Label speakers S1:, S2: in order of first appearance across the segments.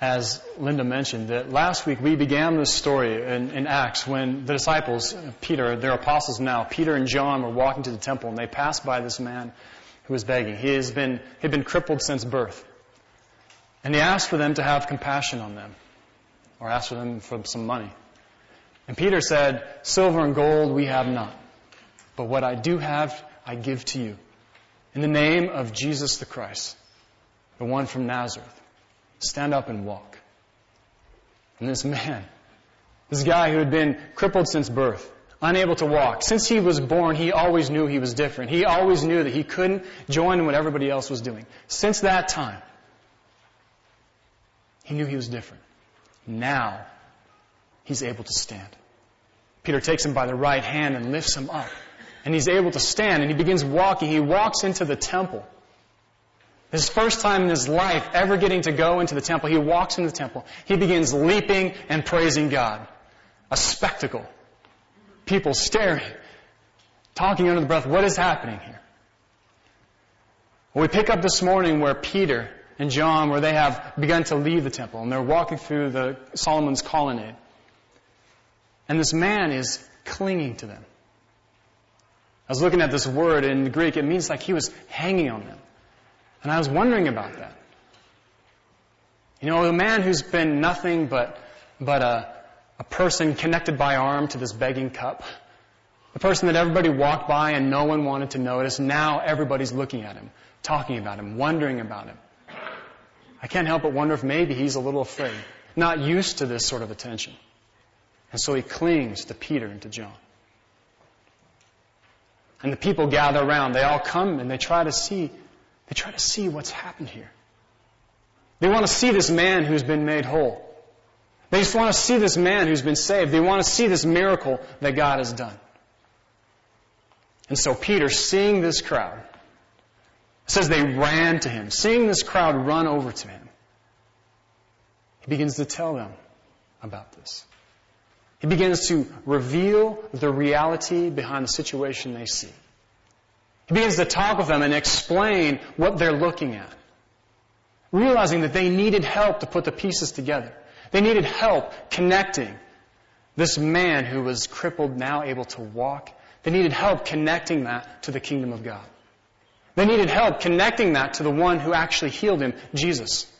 S1: as Linda mentioned, that last week we began this story in, in, Acts when the disciples, Peter, their apostles now, Peter and John were walking to the temple and they passed by this man who was begging. He has been, he had been crippled since birth. And he asked for them to have compassion on them or asked for them for some money. And Peter said, silver and gold we have not, but what I do have I give to you. In the name of Jesus the Christ, the one from Nazareth Stand up and walk. And this man, this guy who had been crippled since birth, unable to walk, since he was born, he always knew he was different. He always knew that he couldn't join in what everybody else was doing. Since that time, he knew he was different. Now, he's able to stand. Peter takes him by the right hand and lifts him up. And he's able to stand and he begins walking. He walks into the temple. His first time in his life ever getting to go into the temple, he walks into the temple. He begins leaping and praising God. A spectacle. People staring, talking under the breath, what is happening here? Well, we pick up this morning where Peter and John, where they have begun to leave the temple, and they're walking through the Solomon's colonnade. And this man is clinging to them. I was looking at this word in Greek, it means like he was hanging on them. And I was wondering about that. You know, a man who's been nothing but, but a, a person connected by arm to this begging cup, the person that everybody walked by and no one wanted to notice, now everybody's looking at him, talking about him, wondering about him. I can't help but wonder if maybe he's a little afraid, not used to this sort of attention. And so he clings to Peter and to John. And the people gather around. They all come and they try to see they try to see what's happened here. They want to see this man who's been made whole. They just want to see this man who's been saved. They want to see this miracle that God has done. And so Peter, seeing this crowd, says they ran to him. Seeing this crowd run over to him, he begins to tell them about this. He begins to reveal the reality behind the situation they see. He begins to talk with them and explain what they're looking at. Realizing that they needed help to put the pieces together. They needed help connecting this man who was crippled, now able to walk. They needed help connecting that to the kingdom of God. They needed help connecting that to the one who actually healed him, Jesus.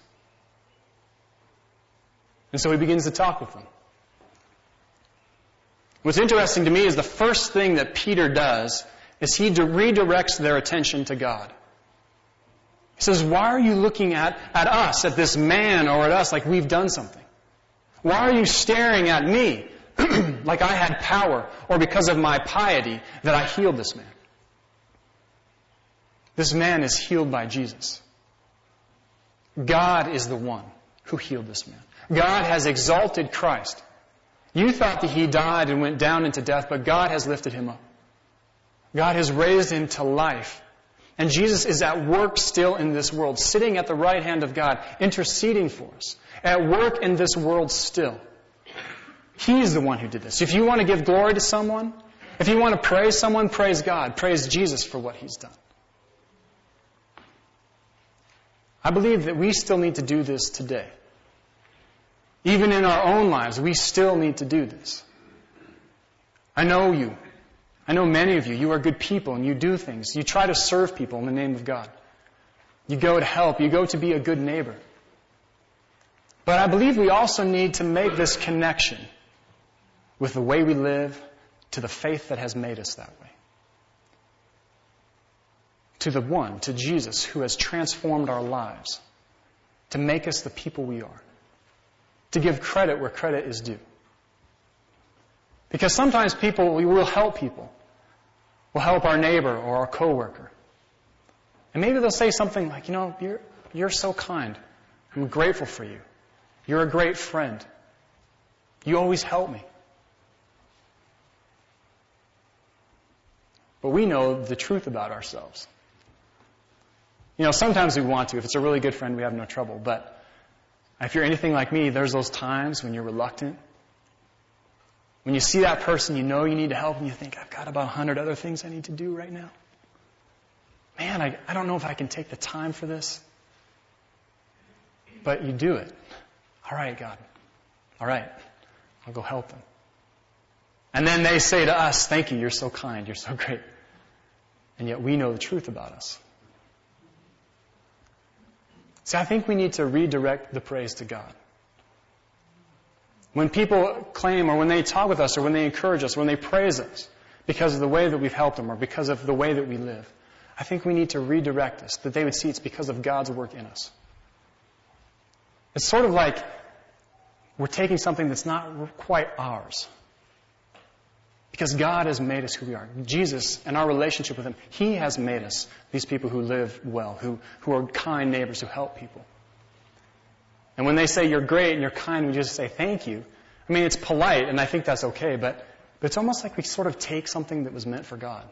S1: And so he begins to talk with them. What's interesting to me is the first thing that Peter does is he redirects their attention to God. He says, why are you looking at, at us, at this man or at us like we've done something? Why are you staring at me like I had power or because of my piety that I healed this man? This man is healed by Jesus. God is the one who healed this man. God has exalted Christ. You thought that he died and went down into death, but God has lifted him up. God has raised him to life. And Jesus is at work still in this world, sitting at the right hand of God, interceding for us. At work in this world still. He's the one who did this. If you want to give glory to someone, if you want to praise someone, praise God. Praise Jesus for what He's done. I believe that we still need to do this today. Even in our own lives, we still need to do this. I know you. I know many of you, you are good people and you do things. You try to serve people in the name of God. You go to help. You go to be a good neighbor. But I believe we also need to make this connection with the way we live to the faith that has made us that way. To the one, to Jesus, who has transformed our lives to make us the people we are. To give credit where credit is due. Because sometimes people, we will help people. We'll help our neighbor or our coworker. And maybe they'll say something like, you know, you're, you're so kind. I'm grateful for you. You're a great friend. You always help me. But we know the truth about ourselves. You know, sometimes we want to. If it's a really good friend, we have no trouble. But if you're anything like me, there's those times when you're reluctant when you see that person, you know you need to help, and you think, I've got about a hundred other things I need to do right now. Man, I, I don't know if I can take the time for this. But you do it. All right, God. All right. I'll go help them. And then they say to us, Thank you, you're so kind, you're so great. And yet we know the truth about us. See, I think we need to redirect the praise to God. When people claim or when they talk with us or when they encourage us when they praise us because of the way that we've helped them or because of the way that we live, I think we need to redirect this, that they would see it's because of God's work in us. It's sort of like we're taking something that's not quite ours. Because God has made us who we are. Jesus and our relationship with Him, He has made us these people who live well, who, who are kind neighbors, who help people. And when they say you're great and you're kind, we just say thank you. I mean, it's polite, and I think that's okay, but, but it's almost like we sort of take something that was meant for God.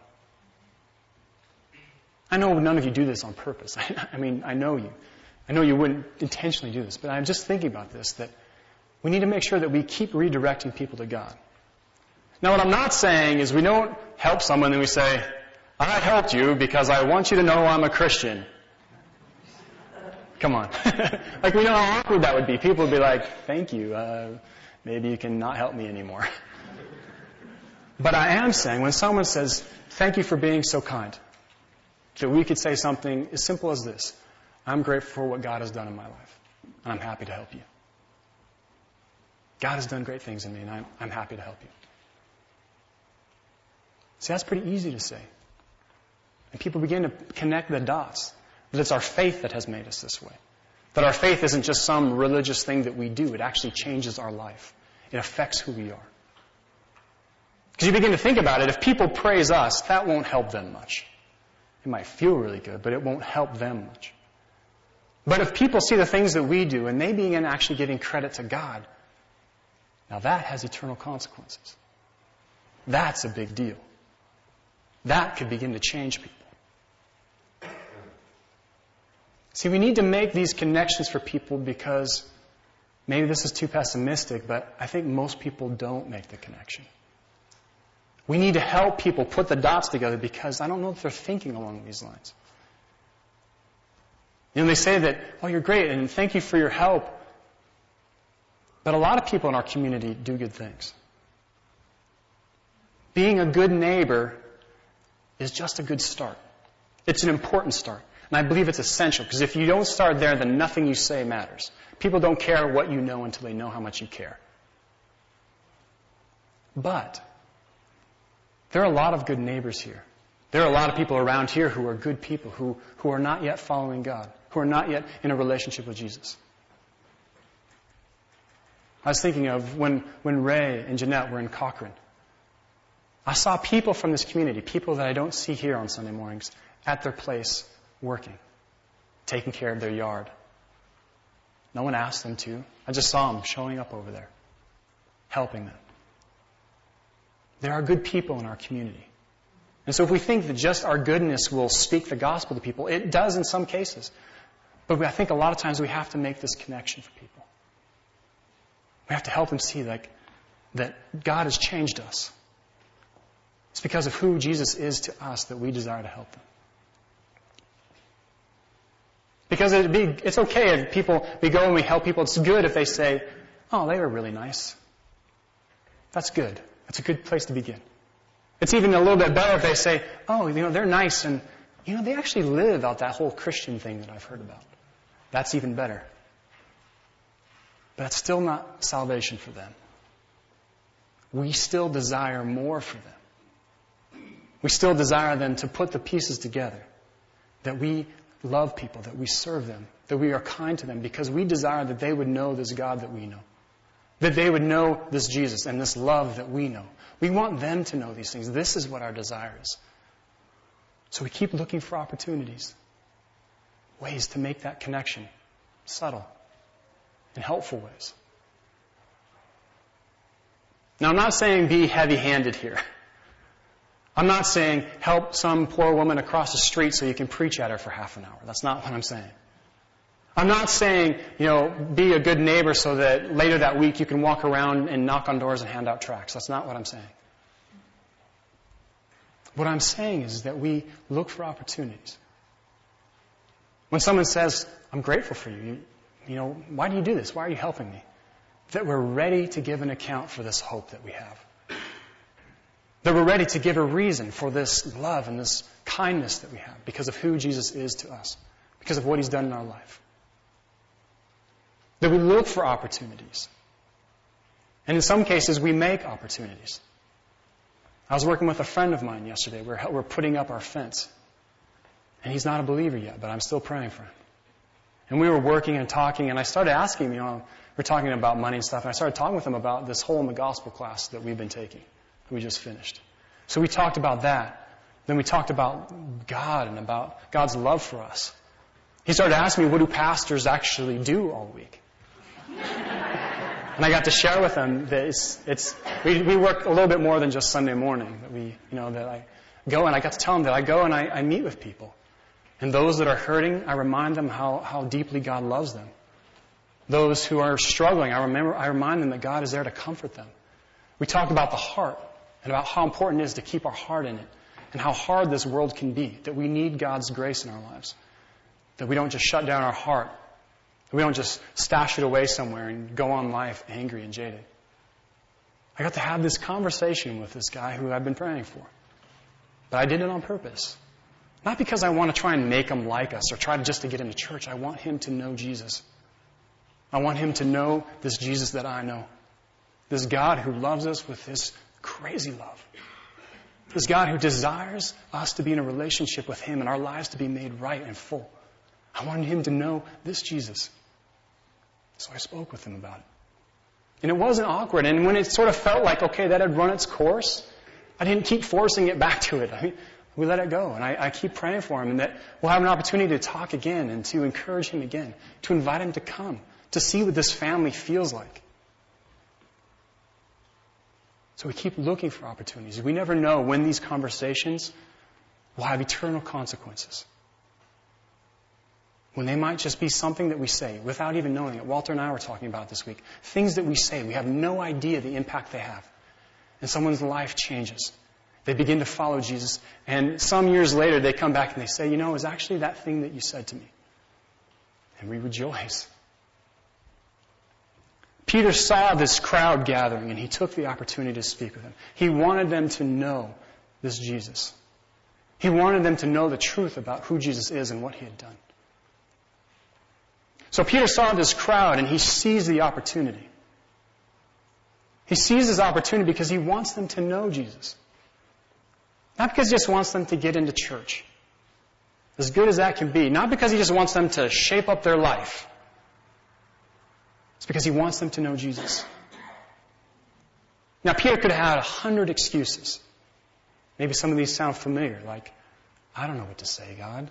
S1: I know none of you do this on purpose. I, I mean, I know you. I know you wouldn't intentionally do this, but I'm just thinking about this, that we need to make sure that we keep redirecting people to God. Now, what I'm not saying is we don't help someone and we say, I helped you because I want you to know I'm a Christian. Come on. like, we know how awkward that would be. People would be like, thank you. Uh, maybe you can not help me anymore. but I am saying when someone says, thank you for being so kind, that we could say something as simple as this. I'm grateful for what God has done in my life, and I'm happy to help you. God has done great things in me, and I'm, I'm happy to help you. See, that's pretty easy to say. And people begin to connect the dots. That it's our faith that has made us this way. That our faith isn't just some religious thing that we do. It actually changes our life. It affects who we are. Because you begin to think about it, if people praise us, that won't help them much. It might feel really good, but it won't help them much. But if people see the things that we do and they begin actually giving credit to God, now that has eternal consequences. That's a big deal. That could begin to change people. See, we need to make these connections for people because maybe this is too pessimistic, but I think most people don't make the connection. We need to help people put the dots together because I don't know if they're thinking along these lines. You know, they say that, oh, you're great and thank you for your help. But a lot of people in our community do good things. Being a good neighbor is just a good start. It's an important start. And I believe it's essential because if you don't start there, then nothing you say matters. People don't care what you know until they know how much you care. But there are a lot of good neighbors here. There are a lot of people around here who are good people, who, who are not yet following God, who are not yet in a relationship with Jesus. I was thinking of when, when Ray and Jeanette were in Cochrane. I saw people from this community, people that I don't see here on Sunday mornings, at their place working, taking care of their yard. No one asked them to. I just saw them showing up over there, helping them. There are good people in our community. And so if we think that just our goodness will speak the gospel to people, it does in some cases. But I think a lot of times we have to make this connection for people. We have to help them see like, that God has changed us. It's because of who Jesus is to us that we desire to help them. Because it'd be, it's okay if people, we go and we help people. It's good if they say, oh, they were really nice. That's good. That's a good place to begin. It's even a little bit better if they say, oh, you know, they're nice and, you know, they actually live out that whole Christian thing that I've heard about. That's even better. But that's still not salvation for them. We still desire more for them. We still desire them to put the pieces together. That we love people, that we serve them, that we are kind to them because we desire that they would know this God that we know. That they would know this Jesus and this love that we know. We want them to know these things. This is what our desire is. So we keep looking for opportunities, ways to make that connection subtle, in helpful ways. Now, I'm not saying be heavy handed here. I'm not saying help some poor woman across the street so you can preach at her for half an hour. That's not what I'm saying. I'm not saying, you know, be a good neighbor so that later that week you can walk around and knock on doors and hand out tracts. That's not what I'm saying. What I'm saying is that we look for opportunities. When someone says, I'm grateful for you, you know, why do you do this? Why are you helping me? That we're ready to give an account for this hope that we have. That we're ready to give a reason for this love and this kindness that we have because of who Jesus is to us, because of what He's done in our life. That we look for opportunities. And in some cases, we make opportunities. I was working with a friend of mine yesterday. We're, we're putting up our fence. And he's not a believer yet, but I'm still praying for him. And we were working and talking, and I started asking him, you know, we're talking about money and stuff, and I started talking with him about this hole in the gospel class that we've been taking, we just finished. So we talked about that. Then we talked about God and about God's love for us. He started asking me, what do pastors actually do all week? And I got to share with him that it's, it's we, we work a little bit more than just Sunday morning. That we, you know, that I go and I got to tell him that I go and I, I meet with people. And those that are hurting, I remind them how, how deeply God loves them. Those who are struggling, I remember, I remind them that God is there to comfort them. We talk about the heart and about how important it is to keep our heart in it and how hard this world can be, that we need God's grace in our lives. That we don't just shut down our heart we don't just stash it away somewhere and go on life angry and jaded. I got to have this conversation with this guy who I've been praying for. But I did it on purpose. Not because I want to try and make him like us or try just to get him to church. I want him to know Jesus. I want him to know this Jesus that I know. This God who loves us with this crazy love. This God who desires us to be in a relationship with him and our lives to be made right and full. I wanted him to know this Jesus. So I spoke with him about it. And it wasn't awkward. And when it sort of felt like, okay, that had run its course, I didn't keep forcing it back to it. I mean, we let it go. And I, I keep praying for him and that we'll have an opportunity to talk again and to encourage him again, to invite him to come, to see what this family feels like. So we keep looking for opportunities. We never know when these conversations will have eternal consequences when they might just be something that we say without even knowing it. Walter and I were talking about this week. Things that we say, we have no idea the impact they have. And someone's life changes. They begin to follow Jesus, and some years later they come back and they say, you know, it was actually that thing that you said to me. And we rejoice. Peter saw this crowd gathering and he took the opportunity to speak with them. He wanted them to know this Jesus. He wanted them to know the truth about who Jesus is and what he had done. So Peter saw this crowd and he sees the opportunity. He sees this opportunity because he wants them to know Jesus. Not because he just wants them to get into church. As good as that can be. Not because he just wants them to shape up their life. It's because he wants them to know Jesus. Now, Peter could have had a hundred excuses. Maybe some of these sound familiar, like, I don't know what to say, God.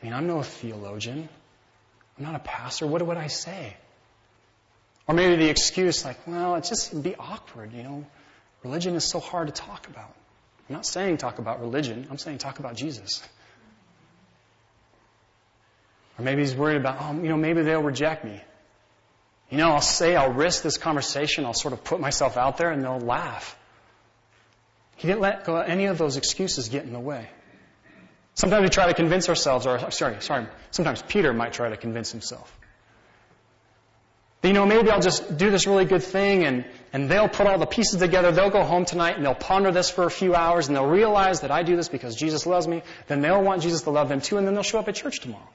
S1: I mean, I'm no theologian. I'm not a pastor. What would I say? Or maybe the excuse like, well, it's just be awkward, you know. Religion is so hard to talk about. I'm not saying talk about religion. I'm saying talk about Jesus. Or maybe he's worried about, oh, you know, maybe they'll reject me. You know, I'll say, I'll risk this conversation. I'll sort of put myself out there and they'll laugh. He didn't let any of those excuses get in the way. Sometimes we try to convince ourselves, or sorry, sorry, sometimes Peter might try to convince himself. You know, maybe I'll just do this really good thing and, and they'll put all the pieces together. They'll go home tonight and they'll ponder this for a few hours and they'll realize that I do this because Jesus loves me. Then they'll want Jesus to love them too and then they'll show up at church tomorrow.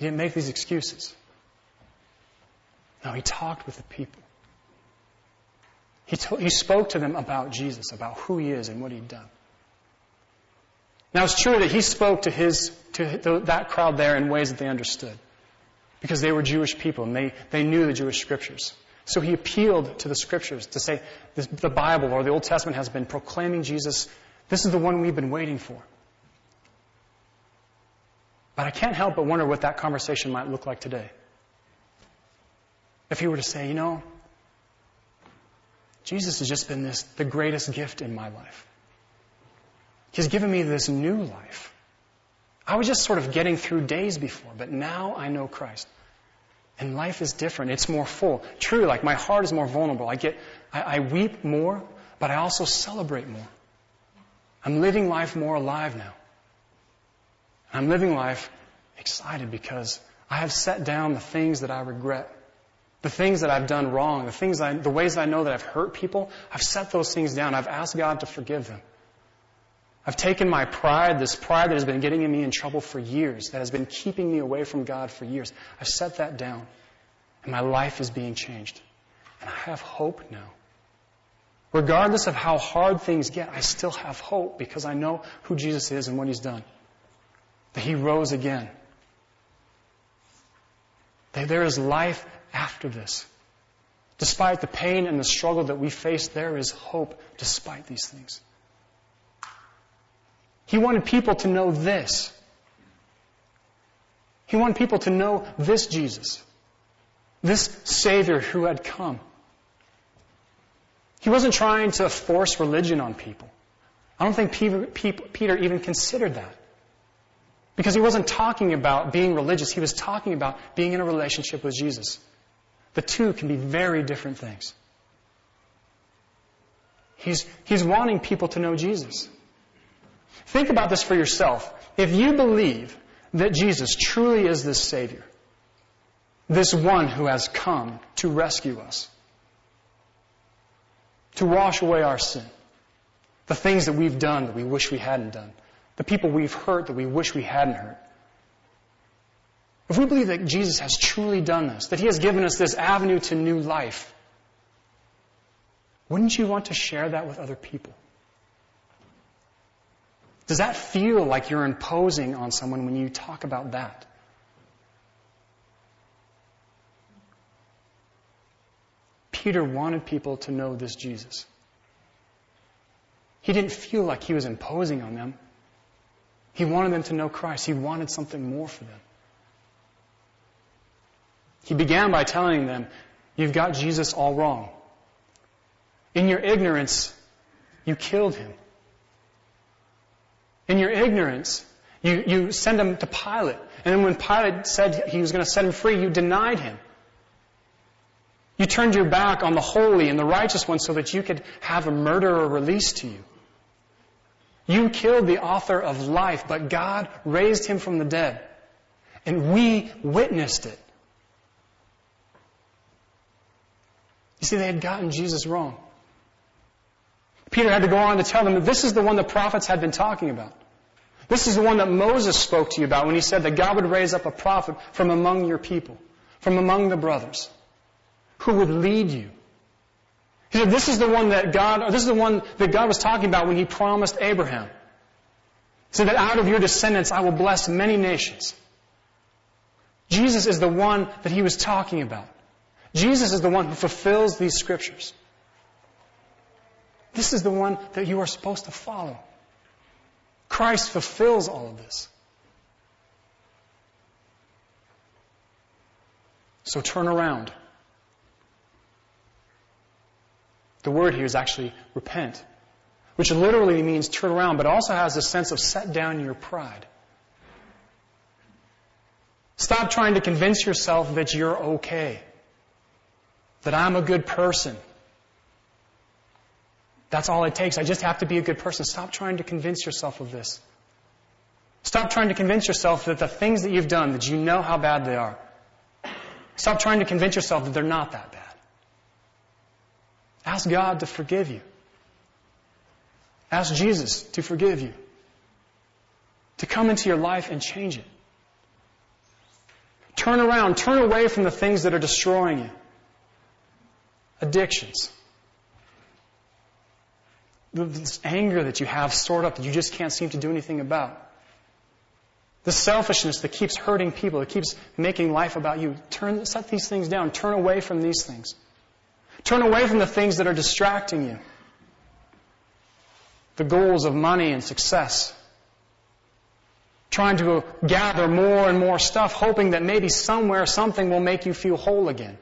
S1: He didn't make these excuses. No, he talked with the people. He, told, he spoke to them about Jesus, about who he is and what he'd done. Now it's true that he spoke to his, to that crowd there in ways that they understood. Because they were Jewish people and they, they knew the Jewish scriptures. So he appealed to the scriptures to say the Bible or the Old Testament has been proclaiming Jesus. This is the one we've been waiting for. But I can't help but wonder what that conversation might look like today. If he were to say, you know, Jesus has just been this, the greatest gift in my life. He's given me this new life. I was just sort of getting through days before, but now I know Christ. And life is different. It's more full. True, like my heart is more vulnerable. I get, I, I weep more, but I also celebrate more. I'm living life more alive now. I'm living life excited because I have set down the things that I regret. The things that I've done wrong, the things I, the ways I know that I've hurt people, I've set those things down. I've asked God to forgive them. I've taken my pride, this pride that has been getting me in trouble for years, that has been keeping me away from God for years. I've set that down. And my life is being changed. And I have hope now. Regardless of how hard things get, I still have hope because I know who Jesus is and what He's done. That He rose again. That there is life after this. Despite the pain and the struggle that we face, there is hope despite these things. He wanted people to know this. He wanted people to know this Jesus. This Savior who had come. He wasn't trying to force religion on people. I don't think Peter even considered that. Because he wasn't talking about being religious, he was talking about being in a relationship with Jesus. The two can be very different things. He's, he's wanting people to know Jesus. Think about this for yourself. If you believe that Jesus truly is this Savior, this one who has come to rescue us, to wash away our sin, the things that we've done that we wish we hadn't done, the people we've hurt that we wish we hadn't hurt. If we believe that Jesus has truly done this, that He has given us this avenue to new life, wouldn't you want to share that with other people? Does that feel like you're imposing on someone when you talk about that? Peter wanted people to know this Jesus. He didn't feel like he was imposing on them. He wanted them to know Christ. He wanted something more for them. He began by telling them, You've got Jesus all wrong. In your ignorance, you killed him. In your ignorance, you, you send him to Pilate. And then when Pilate said he was going to set him free, you denied him. You turned your back on the holy and the righteous one so that you could have a murderer released to you. You killed the author of life, but God raised him from the dead. And we witnessed it. You see, they had gotten Jesus wrong. Peter had to go on to tell them that this is the one the prophets had been talking about. This is the one that Moses spoke to you about when he said that God would raise up a prophet from among your people, from among the brothers who would lead you. He said, this is the one that God, this is the one that God was talking about when he promised Abraham. He said that out of your descendants I will bless many nations. Jesus is the one that he was talking about. Jesus is the one who fulfills these scriptures. This is the one that you are supposed to follow. Christ fulfills all of this. So turn around. The word here is actually repent, which literally means turn around, but also has a sense of set down your pride. Stop trying to convince yourself that you're okay, that I'm a good person. That's all it takes. I just have to be a good person. Stop trying to convince yourself of this. Stop trying to convince yourself that the things that you've done, that you know how bad they are. Stop trying to convince yourself that they're not that bad. Ask God to forgive you. Ask Jesus to forgive you. To come into your life and change it. Turn around. Turn away from the things that are destroying you. Addictions. This anger that you have stored up that you just can't seem to do anything about. The selfishness that keeps hurting people, that keeps making life about you. Turn, set these things down. Turn away from these things. Turn away from the things that are distracting you. The goals of money and success. Trying to gather more and more stuff, hoping that maybe somewhere something will make you feel whole again.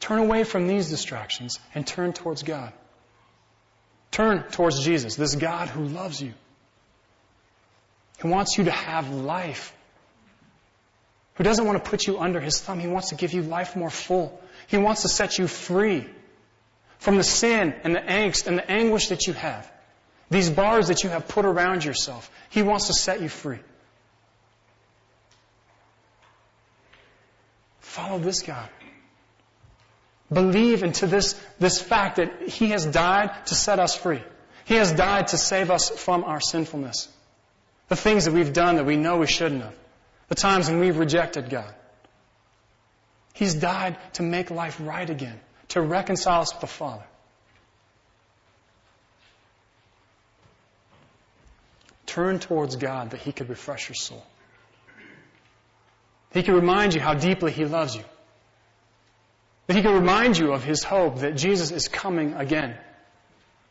S1: Turn away from these distractions and turn towards God. Turn towards Jesus, this God who loves you. who wants you to have life. Who doesn't want to put you under his thumb. He wants to give you life more full. He wants to set you free from the sin and the angst and the anguish that you have. These bars that you have put around yourself. He wants to set you free. Follow this God. Believe into this, this fact that He has died to set us free. He has died to save us from our sinfulness. The things that we've done that we know we shouldn't have. The times when we've rejected God. He's died to make life right again, to reconcile us with the Father. Turn towards God that He could refresh your soul. He can remind you how deeply He loves you. That He can remind you of His hope that Jesus is coming again.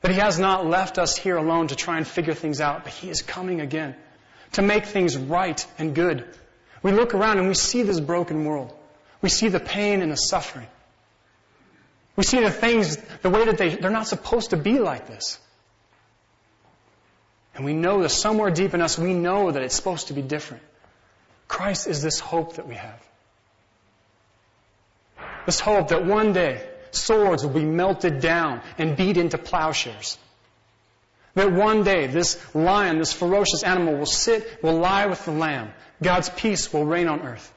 S1: That He has not left us here alone to try and figure things out, but He is coming again to make things right and good. We look around and we see this broken world. We see the pain and the suffering. We see the things, the way that they, they're not supposed to be like this. And we know that somewhere deep in us, we know that it's supposed to be different. Christ is this hope that we have. This hope that one day swords will be melted down and beat into plowshares. That one day this lion, this ferocious animal will sit, will lie with the lamb. God's peace will reign on earth.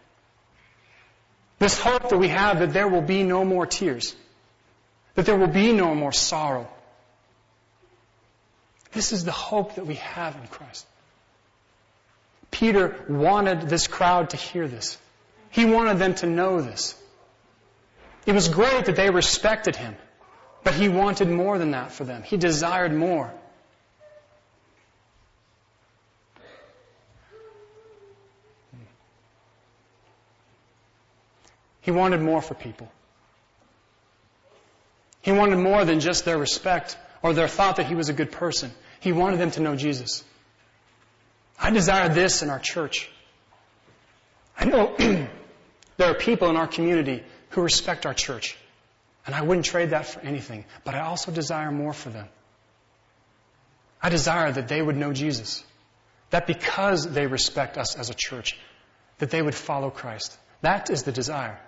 S1: This hope that we have that there will be no more tears. That there will be no more sorrow. This is the hope that we have in Christ. Peter wanted this crowd to hear this. He wanted them to know this. It was great that they respected him, but he wanted more than that for them. He desired more. He wanted more for people. He wanted more than just their respect or their thought that he was a good person. He wanted them to know Jesus. I desire this in our church. I know there are people in our community who respect our church, and I wouldn't trade that for anything, but I also desire more for them. I desire that they would know Jesus. That because they respect us as a church, that they would follow Christ. That is the desire.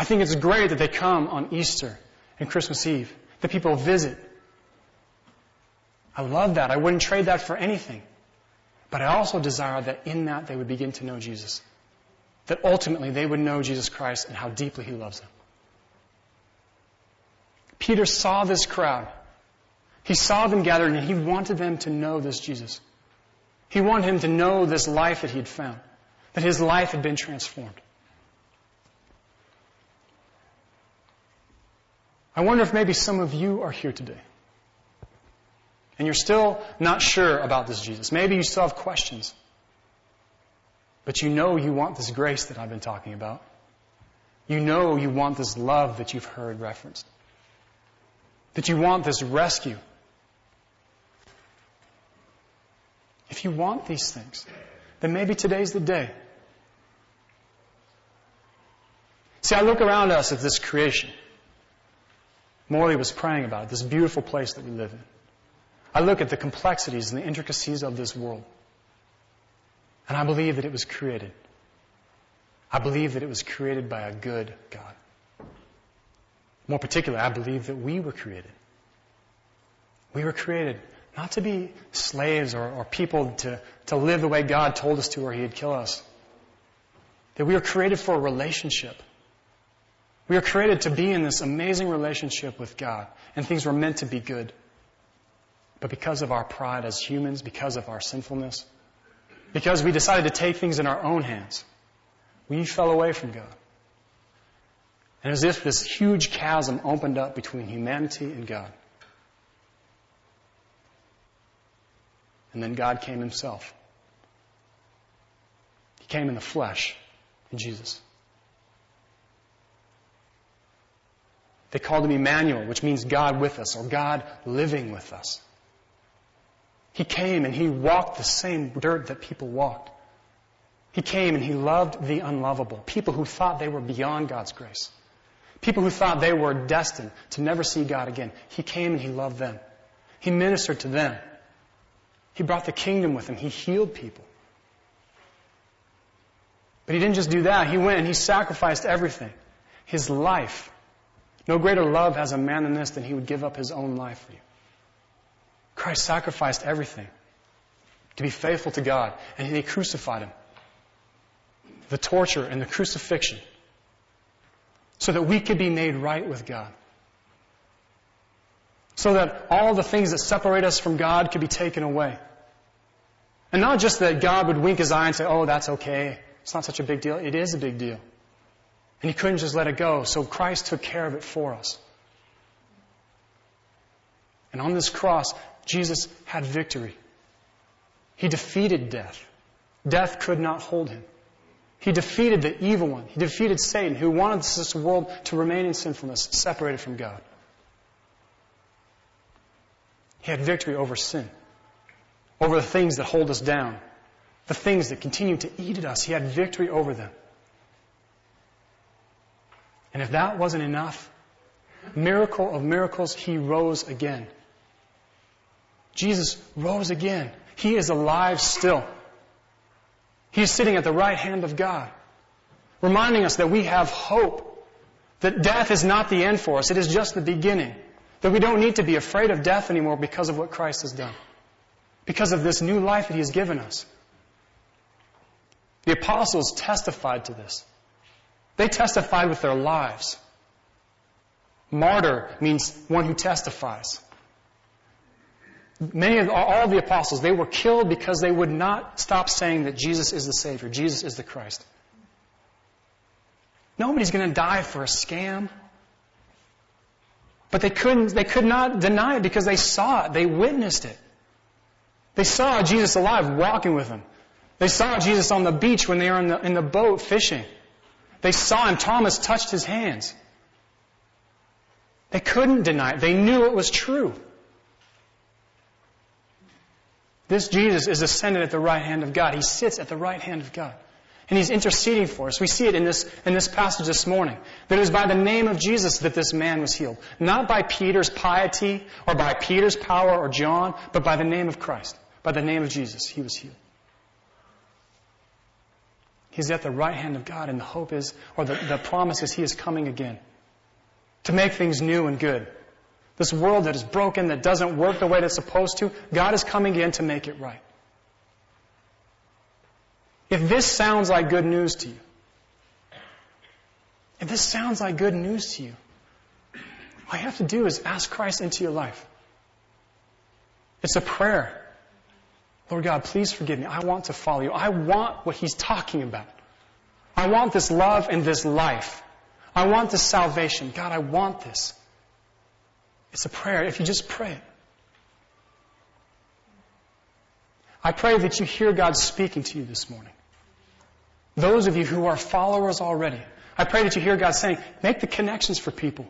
S1: I think it's great that they come on Easter and Christmas Eve, that people visit. I love that. I wouldn't trade that for anything. But I also desire that in that they would begin to know Jesus. That ultimately they would know Jesus Christ and how deeply He loves them. Peter saw this crowd. He saw them gathered and he wanted them to know this Jesus. He wanted him to know this life that he had found. That his life had been transformed. I wonder if maybe some of you are here today. And you're still not sure about this Jesus. Maybe you still have questions. But you know you want this grace that I've been talking about. You know you want this love that you've heard referenced. That you want this rescue. If you want these things, then maybe today's the day. See, I look around us at this creation. Morley was praying about, this beautiful place that we live in. I look at the complexities and the intricacies of this world. And I believe that it was created. I believe that it was created by a good God. More particularly, I believe that we were created. We were created not to be slaves or, or people to, to live the way God told us to or He'd kill us. That we were created for a relationship. We are created to be in this amazing relationship with God, and things were meant to be good. But because of our pride as humans, because of our sinfulness, because we decided to take things in our own hands, we fell away from God. And as if this huge chasm opened up between humanity and God. And then God came himself. He came in the flesh in Jesus. They called him Emmanuel, which means God with us, or God living with us. He came and he walked the same dirt that people walked. He came and he loved the unlovable, people who thought they were beyond God's grace, people who thought they were destined to never see God again. He came and he loved them. He ministered to them. He brought the kingdom with him. He healed people. But he didn't just do that. He went and he sacrificed everything. His life no greater love has a man than this than he would give up his own life for you. Christ sacrificed everything to be faithful to God, and he crucified him. the torture, and the crucifixion so that we could be made right with God. So that all the things that separate us from God could be taken away. And not just that God would wink his eye and say, oh, that's okay. It's not such a big deal. It is a big deal. And he couldn't just let it go. So Christ took care of it for us. And on this cross, Jesus had victory. He defeated death. Death could not hold him. He defeated the evil one. He defeated Satan, who wanted this world to remain in sinfulness, separated from God. He had victory over sin, over the things that hold us down, the things that continue to eat at us. He had victory over them. And if that wasn't enough, miracle of miracles, he rose again. Jesus rose again. He is alive still. He is sitting at the right hand of God, reminding us that we have hope, that death is not the end for us, it is just the beginning, that we don't need to be afraid of death anymore because of what Christ has done, because of this new life that He has given us. The apostles testified to this. They testified with their lives. Martyr means one who testifies. Many of all of the apostles, they were killed because they would not stop saying that Jesus is the Savior, Jesus is the Christ. Nobody's going to die for a scam. But they couldn't, they could not deny it because they saw it. They witnessed it. They saw Jesus alive walking with them. They saw Jesus on the beach when they were in the, in the boat fishing. They saw him. Thomas touched his hands. They couldn't deny it. They knew it was true. This Jesus is ascended at the right hand of God. He sits at the right hand of God. And he's interceding for us. We see it in this, in this passage this morning. That it was by the name of Jesus that this man was healed. Not by Peter's piety or by Peter's power or John, but by the name of Christ. By the name of Jesus, he was healed. He's at the right hand of God, and the hope is, or the, the promise is, he is coming again to make things new and good. This world that is broken, that doesn't work the way it's supposed to, God is coming in to make it right. If this sounds like good news to you, if this sounds like good news to you, all you have to do is ask Christ into your life. It's a prayer. Lord God, please forgive me. I want to follow you. I want what He's talking about. I want this love and this life. I want this salvation. God, I want this. It's a prayer if you just pray it. I pray that you hear God speaking to you this morning. Those of you who are followers already, I pray that you hear God saying, make the connections for people.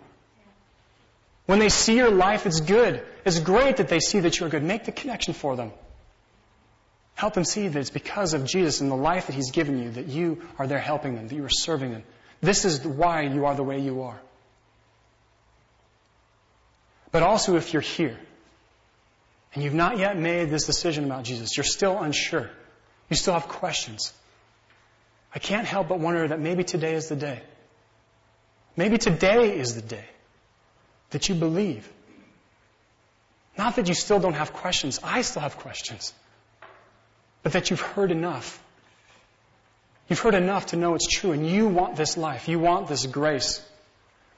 S1: When they see your life, it's good. It's great that they see that you're good. Make the connection for them. Help them see that it's because of Jesus and the life that He's given you that you are there helping them, that you are serving them. This is why you are the way you are. But also if you're here and you've not yet made this decision about Jesus, you're still unsure, you still have questions, I can't help but wonder that maybe today is the day. Maybe today is the day that you believe. Not that you still don't have questions. I still have questions. But that you've heard enough. You've heard enough to know it's true and you want this life. You want this grace.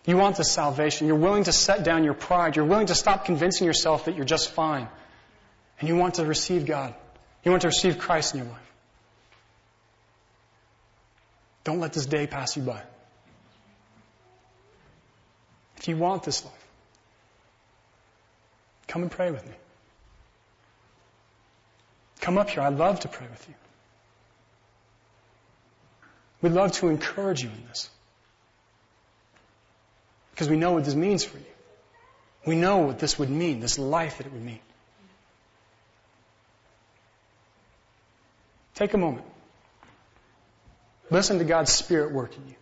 S1: You want this salvation. You're willing to set down your pride. You're willing to stop convincing yourself that you're just fine. And you want to receive God. You want to receive Christ in your life. Don't let this day pass you by. If you want this life, come and pray with me. Come up here. I'd love to pray with you. We'd love to encourage you in this. Because we know what this means for you. We know what this would mean, this life that it would mean. Take a moment. Listen to God's Spirit work in you.